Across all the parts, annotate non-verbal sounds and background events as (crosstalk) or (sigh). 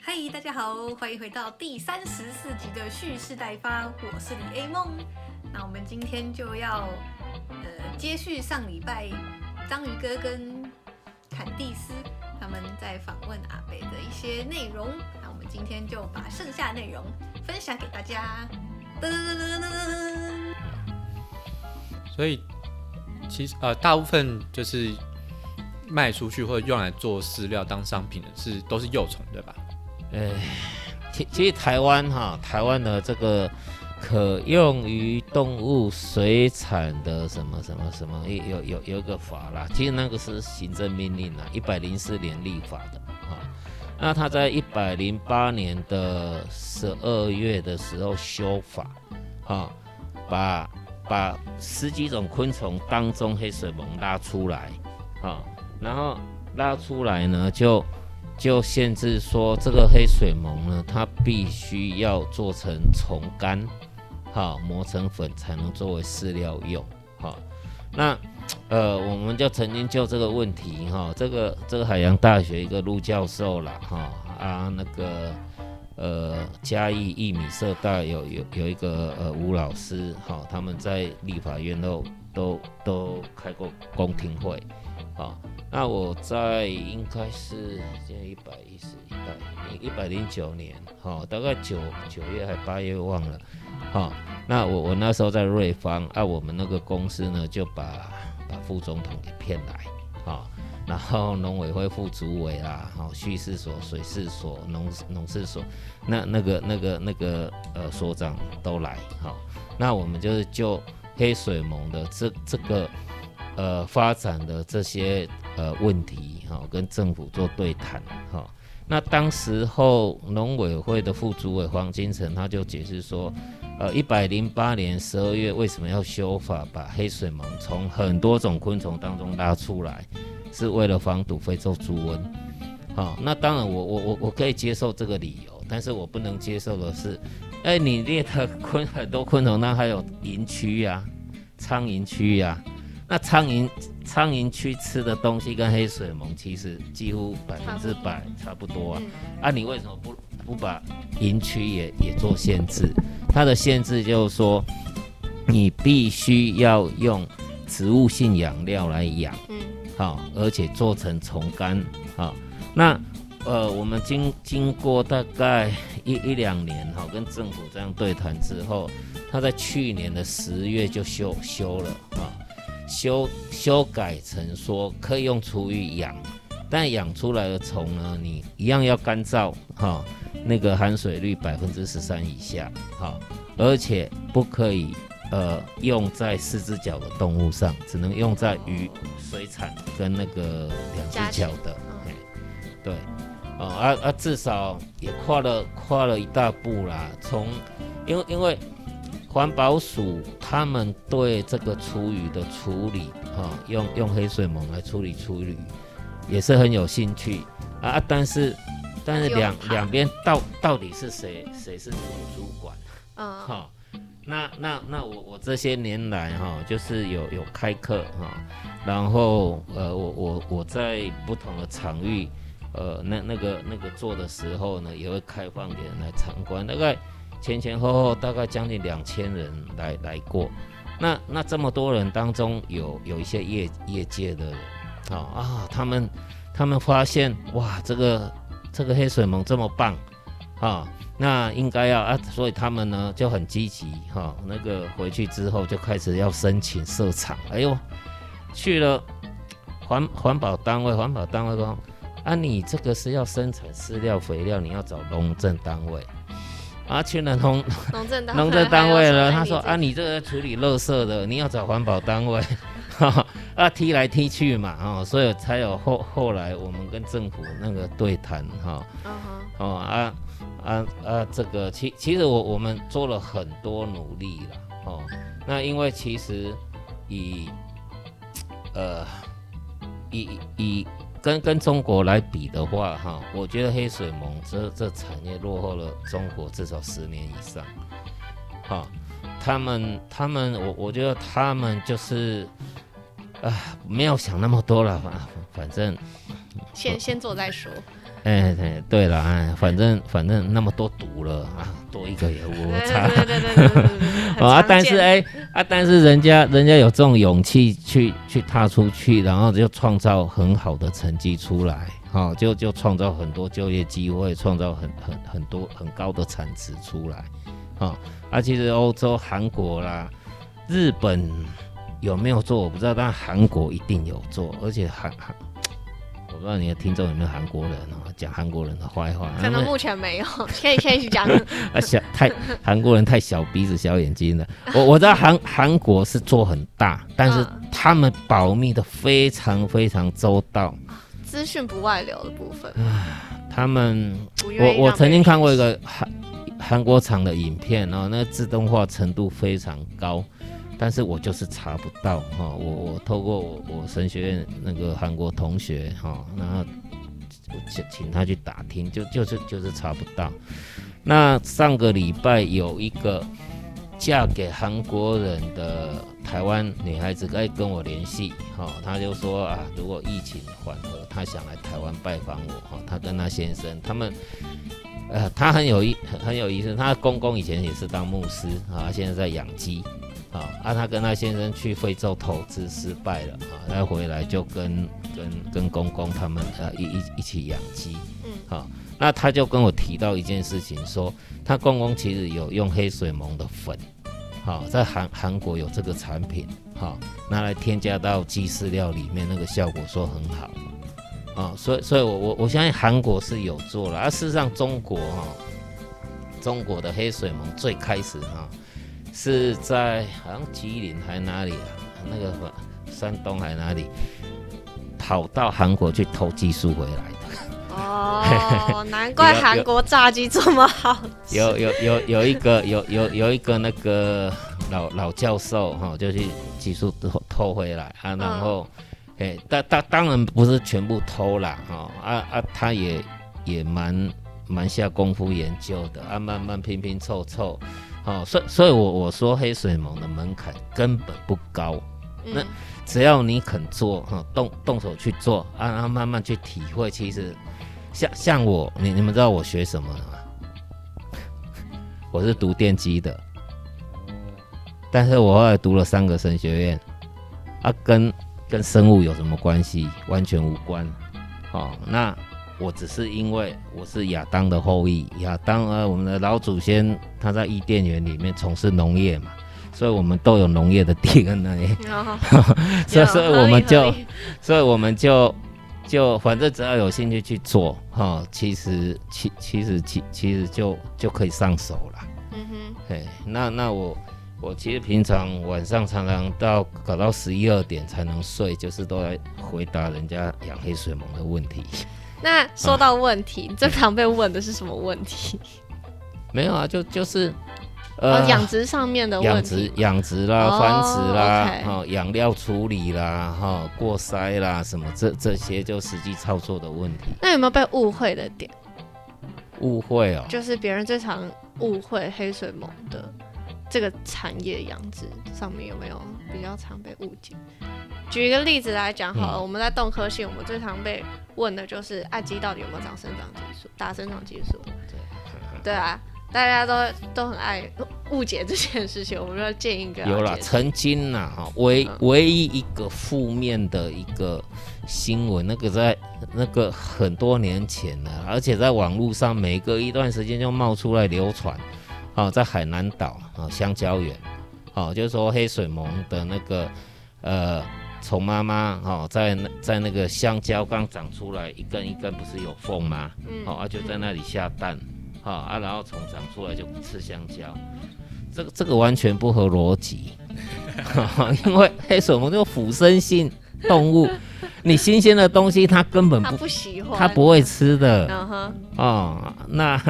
嗨，大家好，欢迎回到第三十四集的蓄势待发，我是李 A 梦。那我们今天就要呃接续上礼拜章鱼哥跟坎蒂斯他们在访问阿北的一些内容。那我们今天就把剩下内容分享给大家。所以其实呃，大部分就是卖出去或者用来做饲料当商品的是都是幼虫，对吧？哎，其其实台湾哈，台湾的这个可用于动物水产的什么什么什么，有有有一个法啦，其实那个是行政命令啦，一百零四年立法的啊。那他在一百零八年的十二月的时候修法，哈，把把十几种昆虫当中黑水虻拉出来，啊，然后拉出来呢就。就限制说，这个黑水虻呢，它必须要做成虫干，好磨成粉才能作为饲料用，好。那呃，我们就曾经就这个问题哈，这个这个海洋大学一个陆教授啦，哈啊那个呃嘉义义米社大有有有一个呃吴老师哈，他们在立法院都都都开过公听会，好。那我在应该是现在一百一十一百一百零九年，哈，大概九九月还八月忘了，哈。那我我那时候在瑞芳，啊，我们那个公司呢就把把副总统给骗来，哈，然后农委会副主委啦，哈，畜试所、水事所、农农事所，那那个那个那个呃所长都来，哈。那我们就是就黑水盟的这这个。呃，发展的这些呃问题哈，跟政府做对谈哈。那当时候农委会的副主委黄金城他就解释说，呃，一百零八年十二月为什么要修法，把黑水虻从很多种昆虫当中拉出来，是为了防堵非洲猪瘟。好，那当然我我我我可以接受这个理由，但是我不能接受的是，哎，你列的昆很多昆虫，那还有蝇区呀、苍蝇区呀。那苍蝇苍蝇去吃的东西跟黑水虻其实几乎百分之百差不多。啊，啊，你为什么不不把营区也也做限制？它的限制就是说，你必须要用植物性养料来养，嗯，好，而且做成虫干，好，那呃，我们经经过大概一一两年哈，跟政府这样对谈之后，他在去年的十月就修修了啊。修修改成说可以用厨余养，但养出来的虫呢，你一样要干燥哈，那个含水率百分之十三以下哈，而且不可以呃用在四只脚的动物上，只能用在鱼、水产跟那个两只脚的，对，啊啊啊，至少也跨了跨了一大步啦，从因为因为。环保署他们对这个厨余的处理，哈，用用黑水虻来处理厨余，也是很有兴趣啊。但是，但是两两边到到底是谁谁是主主管？嗯，哈，那那那我我这些年来哈，就是有有开课哈，然后呃，我我我在不同的场域，呃，那那个那个做的时候呢，也会开放给人来参观，大概。前前后后大概将近两千人来来过，那那这么多人当中，有有一些业业界的人，啊啊，他们他们发现哇，这个这个黑水虻这么棒，啊，那应该要啊，所以他们呢就很积极哈，那个回去之后就开始要申请设厂，哎呦，去了环环保单位，环保单位说，啊，你这个是要生产饲料肥料，你要找农政单位。啊，去了农农政 (laughs) 农政单位了。他说啊，你这个处理垃圾的，你要找环保单位，(laughs) 啊，踢来踢去嘛，哦，所以才有后后来我们跟政府那个对谈，哈，哦啊啊啊，这个其其实我我们做了很多努力了，哦，那因为其实以呃以以。跟跟中国来比的话，哈，我觉得黑水虻这这产业落后了中国至少十年以上，哈，他们他们我我觉得他们就是，啊，没有想那么多了，反反正先先做再说。哎，对对了，哎，反正反正那么多毒了啊，多一个也无差。对对对对对。(laughs) 啊，但是哎啊，但是人家人家有这种勇气去去踏出去，然后就创造很好的成绩出来，哦，就就创造很多就业机会，创造很很很多很高的产值出来，哦，啊，其实欧洲、韩国啦、日本有没有做我不知道，但韩国一定有做，而且韩韩。我不知道你的听众有没有韩国人哦，讲韩国人的坏话。可能目前没有，可以可以讲。啊，小太韩国人太小鼻子小眼睛了。我我知道韩韩国是做很大，但是嗯他们保密的非常非常周到。资讯不外流的部分，他们，我我曾经看过一个韩韩国厂的影片，然后那个自动化程度非常高，但是我就是查不到哈、我我透过我我神学院那个韩国同学哈、然后请请他去打听，就就是就是查不到。那上个礼拜有一个嫁给韩国人的台湾女孩子在跟我联系，哈、她就说啊，如果疫情缓和，她想来台湾拜访我，哈、她跟她先生他们。呃，她很有意很有意思，她公公以前也是当牧师啊，现在在养鸡，啊，啊，她跟他先生去非洲投资失败了啊，她回来就跟跟跟公公他们呃一一一起养鸡，嗯好、那他就跟我提到一件事情，说他公公其实有用黑水虻的粉，好、在韩韩国有这个产品，好、拿来添加到鸡饲料里面，那个效果说很好，啊、所以所以我我我相信韩国是有做了，而、事实上中国哈、中国的黑水虻最开始哈、是在好像吉林还哪里啊，那个山东还哪里，跑到韩国去偷技术回来的。哦，难怪韩国炸鸡这么好吃。有有有有一个有有有一个那个老老教授哈、就去技术偷偷回来啊，然后，哎、当当当然不是全部偷啦哈、啊啊，他也也蛮蛮下功夫研究的啊，慢慢拼拼凑凑，哦，所以所以我我说黑水虻的门槛根本不高，那嗯，只要你肯做哈，动动手去做啊，然后慢慢去体会，其实像像我，你你们知道我学什么吗？我是读电机的，但是我后来读了三个神学院，啊，跟跟生物有什么关系？完全无关。哦，那我只是因为我是亚当的后裔，亚当呃，我们的老祖先他在伊甸园里面从事农业嘛，所以我们都有农业的 DNA。(laughs) 所以，所以我们就所以我们就就反正只要有兴趣去做哈、其实其其实其其实就就可以上手了。嗯哼，嘿，那那我我其实平常晚上常常到搞到十一二点才能睡，就是都来回答人家养黑水虻的问题。那说到问题，你最常被问的是什么问题？没有啊，就就是呃，养殖上面的养问题。殖养殖啦、哦繁殖啦、哈、养料处理啦、哈、过筛啦什么这这些就实际操作的问题。那有没有被误会的点？误会哦，就是别人最常误会黑水虻的这个产业养殖上面有没有比较常被误解？举一个例子来讲好了，嗯。我们在动科系，我们最常被问的就是爱鸡到底有没有长生长激素、打生长激素？对啊，大家都都很爱误解这件事情，我们就要建议一个有了，曾经呐，哈，唯嗯。唯一一个负面的一个新闻，那个在那个很多年前了，而且在网络上每隔一段时间就冒出来流传，啊，在海南岛啊香蕉园，哦、就是说黑水虻的那个呃虫妈妈哦，在那在那个香蕉刚长出来一根一根不是有缝吗？嗯哦，啊就在那里下蛋，哈、啊，然后虫长出来就吃香蕉，这个这个完全不合逻辑，(laughs) 因为黑水虻就腐生性动物，你新鲜的东西它根本他不，不喜欢，它不会吃的哦，那。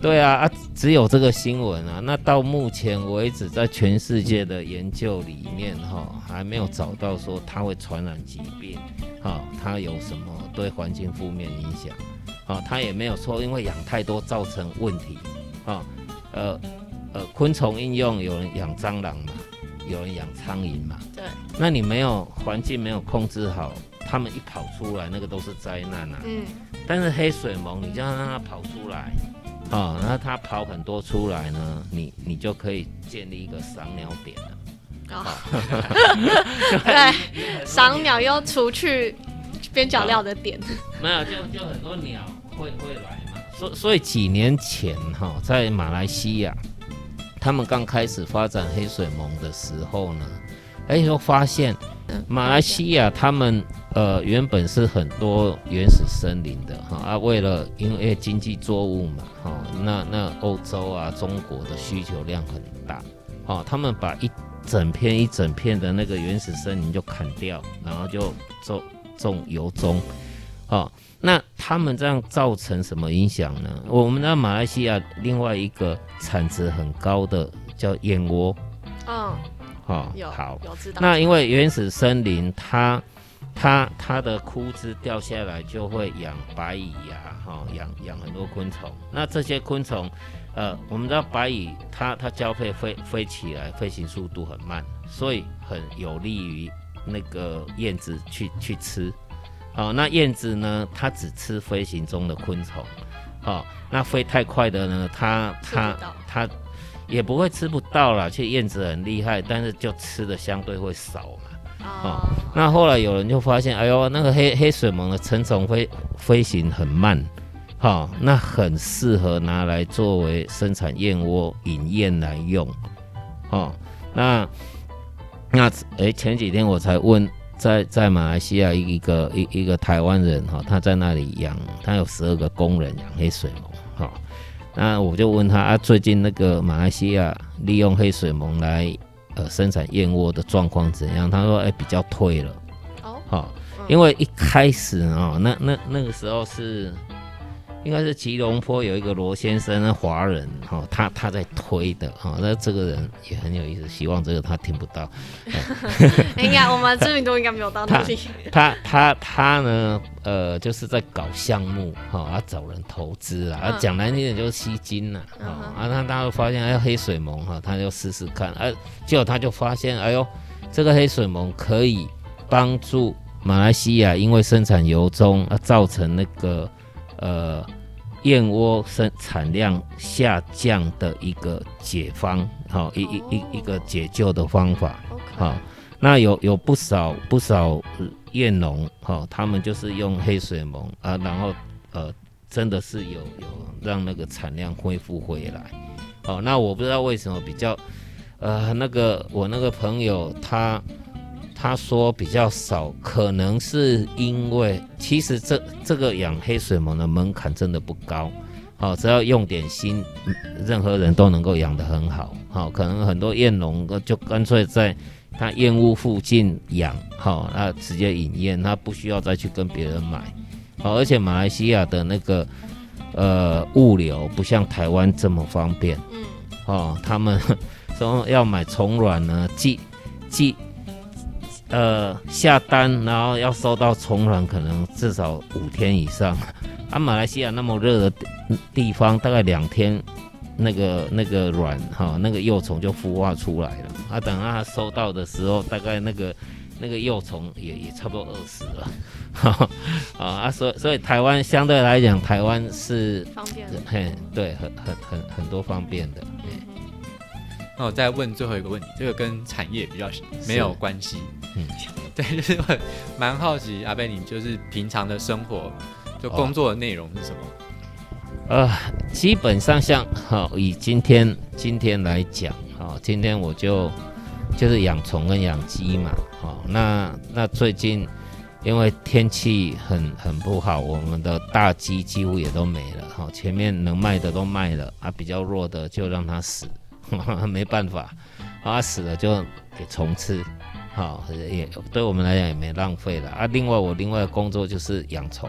对啊，啊，只有这个新闻啊。那到目前为止，在全世界的研究里面，哈、还没有找到说它会传染疾病，哈、它有什么对环境负面影响，啊、它也没有说因为养太多造成问题，啊、呃呃，昆虫应用有人养蟑螂嘛，有人养苍蝇嘛，对，那你没有环境没有控制好，他们一跑出来，那个都是灾难啊。嗯，但是黑水虻，你就要让它跑出来，啊、然后它跑很多出来呢，你你就可以建立一个赏鸟点了。哦，(laughs) 对，赏鸟又除去边角料的点，没有，就就很多鸟会会来嘛。所所以几年前哈、在马来西亚，他们刚开始发展黑水虻的时候呢，哎，就发现马来西亚他们呃原本是很多原始森林的哈啊，为了因为经济作物嘛哈、那那欧洲啊中国的需求量很大，哦，他们把一整片一整片的那个原始森林就砍掉，然后就种种油棕，哦，那他们这样造成什么影响呢？我们的马来西亚另外一个产值很高的叫燕窝，嗯，哦，有好，有知道，那因为原始森林它它它的枯枝掉下来就会养白蚁呀、哈、养养很多昆虫。那这些昆虫，呃，我们知道白蚁它它交配飞飞起来，飞行速度很慢，所以很有利于那个燕子去去吃。好、那燕子呢，它只吃飞行中的昆虫。好、那飞太快的呢，它它它也不会吃不到啦。其实燕子很厉害，但是就吃的相对会少嘛。哦，那后来有人就发现，哎呦，那个黑黑水虻的成虫飞飞行很慢，哈、那很适合拿来作为生产燕窝引燕来用，哦，那那哎，前几天我才问，在在马来西亚一一个一一个台湾人哈、他在那里养，他有十二个工人养黑水虻，哈、那我就问他啊，最近那个马来西亚利用黑水虻来呃生产燕窝的状况怎样？他说，哎、比较退了，哦，哈、嗯因为一开始啊、那那那个时候是应该是吉隆坡有一个罗先生，那华人哈、他他在推的哈、那这个人也很有意思，希望这个他听不到。(laughs) 应该我们知名度应该没有到那里，他他他呢，呃，就是在搞项目哈，啊找人投资啊，讲难听点就是吸金呐、嗯啊，哼。啊那大家发现哎黑水虻哈，他就试试看，啊，结果他就发现哎呦，这个黑水虻可以帮助马来西亚因为生产油棕啊造成那个呃燕窝生产量下降的一个解方，好、一一一一个解救的方法。好、那有有不少不少呃燕农哈、他们就是用黑水虻啊，然后呃，真的是有有让那个产量恢复回来。好、那我不知道为什么比较呃那个我那个朋友他他说比较少，可能是因为其实这这个养黑水虻的门槛真的不高。好、只要用点心，任何人都能够养得很好。好、可能很多燕农就干脆在他燕屋附近养，好、那直接引燕，他不需要再去跟别人买，好、而且马来西亚的那个呃物流不像台湾这么方便，嗯，哦，他们 (laughs) 说要买虫卵呢，寄寄呃下单，然后要收到虫卵，可能至少五天以上。啊，马来西亚那么热的地地方，大概两天，那个那个卵哈、那个幼虫就孵化出来了。啊，等到它收到的时候，大概那个那个幼虫也也差不多饿死了。哈 (laughs) 啊啊，所以所以台湾相对来讲，台湾是方便，嘿对很很很很多方便的。嗯那我再问最后一个问题，这个跟产业比较没有关系。嗯 (laughs) 对，就是我蛮好奇阿贝，你就是平常的生活，就工作的内容是什么？呃，基本上像好、以今天今天来讲，好、今天我就就是养虫跟养鸡嘛，好、那那最近因为天气很很不好，我们的大鸡几乎也都没了，好、前面能卖的都卖了啊，比较弱的就让它死，(laughs) 没办法，啊死了就给虫吃。好，也对我们来讲也没浪费了啊。另外，我另外的工作就是养虫，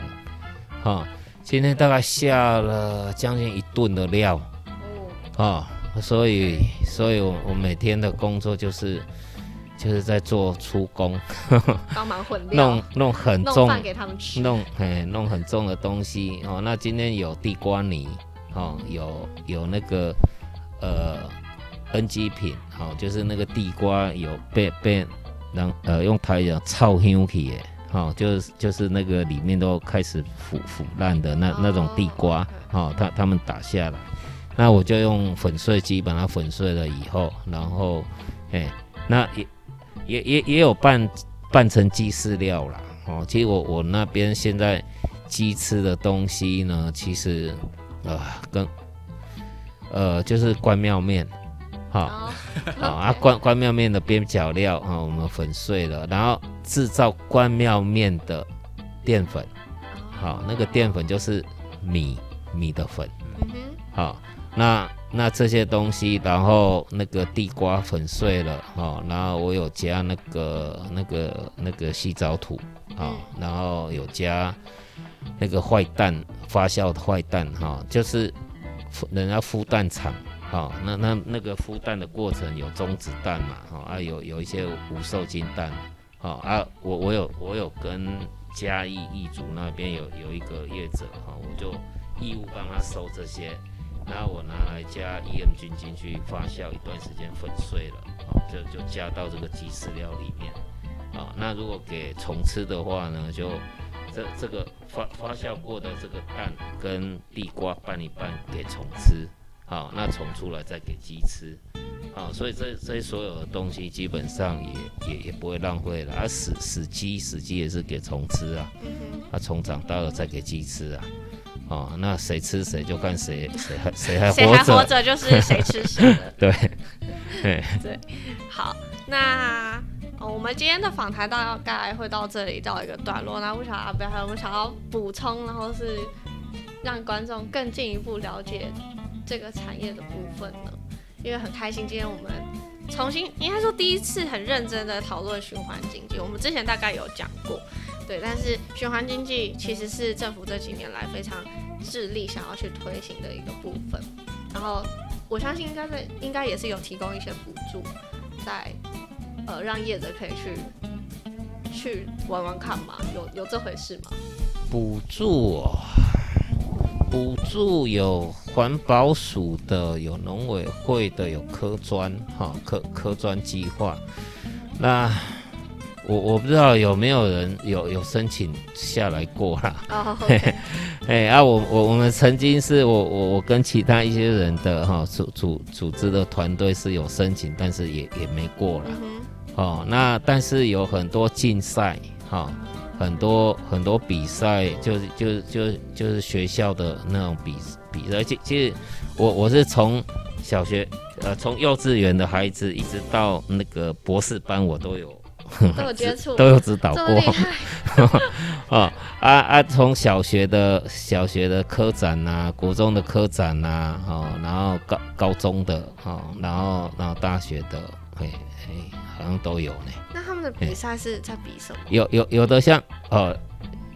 哈、今天大概下了将近一吨的料哦，啊、所以，所以我我每天的工作就是就是在做出工，帮忙混料弄，弄很重，弄饭给他们吃，弄很重的东西哦。那今天有地瓜泥哦，有有那个呃 NG 品，好、就是那个地瓜有被被让呃用台语讲臭香气的哈、就是就是那个里面都开始腐腐烂的那那种地瓜，哈、他他们打下来，那我就用粉碎机把它粉碎了以后，然后，哎，那也也也也有拌拌成鸡饲料啦，哦，其实我我那边现在鸡吃的东西呢，其实呃跟呃就是关庙面，哈、好，啊啊，关关庙面的边角料啊，我们粉碎了，然后制造关庙面的淀粉，好，那个淀粉就是米米的粉，好，那那这些东西，然后那个地瓜粉碎了，哦，然后我有加那个那个那个细藻土，啊、然后有加那个坏蛋发酵的坏蛋，哈、就是人家孵蛋厂。好、那那那个孵蛋的过程有中子蛋嘛，哈、啊有有一些无受精蛋，好、啊我我有我有跟嘉义义族那边有有一个业者哈、我就义务帮他收这些，然后我拿来加 EM 菌进去发酵一段时间粉碎了，哦，就就加到这个鸡饲料里面，啊、那如果给虫吃的话呢，就这这个发发酵过的这个蛋跟地瓜拌一拌给虫吃，好、那虫出来再给鸡吃。啊，所以这这些所有的东西基本上也也也不会浪费了，啊死死鸡死鸡也是给虫吃啊，嗯啊虫长大了再给鸡吃啊，哦，那谁吃谁就看谁谁还谁还活着，还活着就是谁吃谁的。(laughs) (laughs) 对，对好，那、呃我们今天的访谈大概会到这里到一个段落。那不晓得阿贝还有没有想要补充，然后是让观众更进一步了解这个产业的部分呢？因为很开心，今天我们重新应该说第一次很认真的讨论循环经济。我们之前大概有讲过，对，但是循环经济其实是政府这几年来非常致力想要去推行的一个部分。然后我相信应该在应该也是有提供一些补助，在呃让业者可以去去玩玩看嘛，有有这回事吗？补助，补助有环保署的，有农委会的，有科专哈科科专计划。那我我不知道有没有人有有申请下来过啦。哦、哎啊，我我我们曾经是我我我跟其他一些人的哈组组组织的团队是有申请，但是也也没过啦。嗯哼，哦，那但是有很多竞赛哈、很多很多比赛，就是就是就是就是学校的那种比比赛。其其实我我是从小学呃从幼稚园的孩子一直到那个博士班，我都有都有 (laughs) 接触，都有指导过这么厉。害，(laughs) 哦啊啊，从小学的小学的科展呐、国中的科展呐、哦，然后高高中的哦，然后然后大学的，嘿嘿，好像都有呢。那他们的比赛是在比什么？有有有的像呃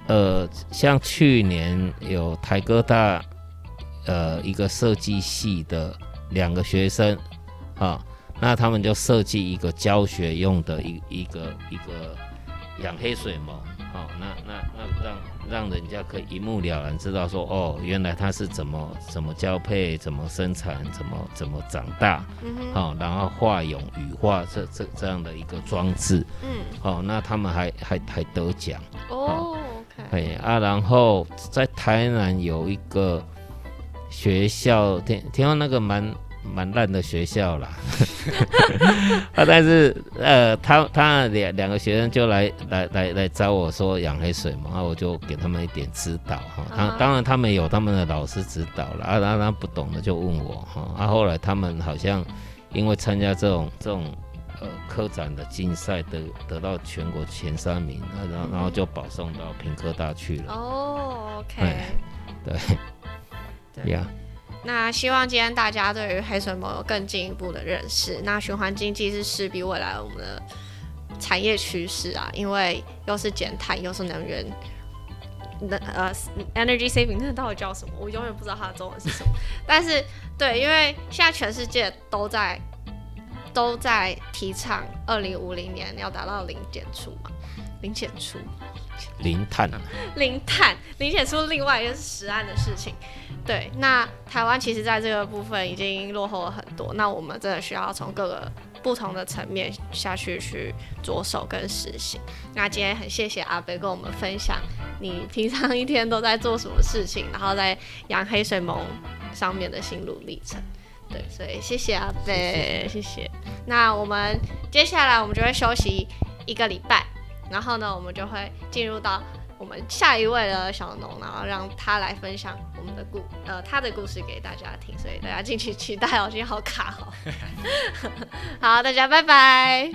呃，像去年有台哥大呃一个设计系的两个学生啊、那他们就设计一个教学用的一一个一个养黑水虻，好、那那那让让人家可以一目了然知道说哦，原来它是怎么怎么交配，怎么生产，怎么怎么长大，嗯哼，好、然后化蛹羽化这这这样的一个装置。嗯，哦，那他们还还还得奖，哦哎啊，然后在台南有一个学校，听听说那个蛮蛮烂的学校啦，(laughs) 啊，但是呃，他他两两个学生就来来来来找我说养黑水嘛，然后我就给他们一点指导哈，他当当然他们有他们的老师指导了，啊，然后他不懂的就问我哈，啊，后来他们好像因为参加这种这种呃科展的竞赛得得到全国前三名，啊，然后然后就保送到平科大去了，哦，OK，对。呀，那希望今天大家对于黑水虻有更进一步的认识。那循环经济是势必未来我们的产业趋势啊，因为又是减碳又是能源。那呃，(laughs) energy saving 那到底叫什么？我永远不知道它的中文是什么。但是对，因为现在全世界都在都在提倡二零五零年要达到零减出嘛，零减除，零碳啊，零碳，零减出另外一个是实案的事情。对，那台湾其实在这个部分已经落后了很多，那我们真的需要从各个不同的层面下去去着手跟实行。那今天很谢谢阿贝跟我们分享你平常一天都在做什么事情，然后在养黑水虻上面的心路历程。对，所以谢谢阿贝，谢谢。那我们接下来我们就会休息一个礼拜，然后呢，我们就会进入到我们下一位的小农，然后让他来分享我们的故呃他的故事给大家听，所以大家敬请期待哦。今天好卡哦，(laughs) 好，大家拜拜。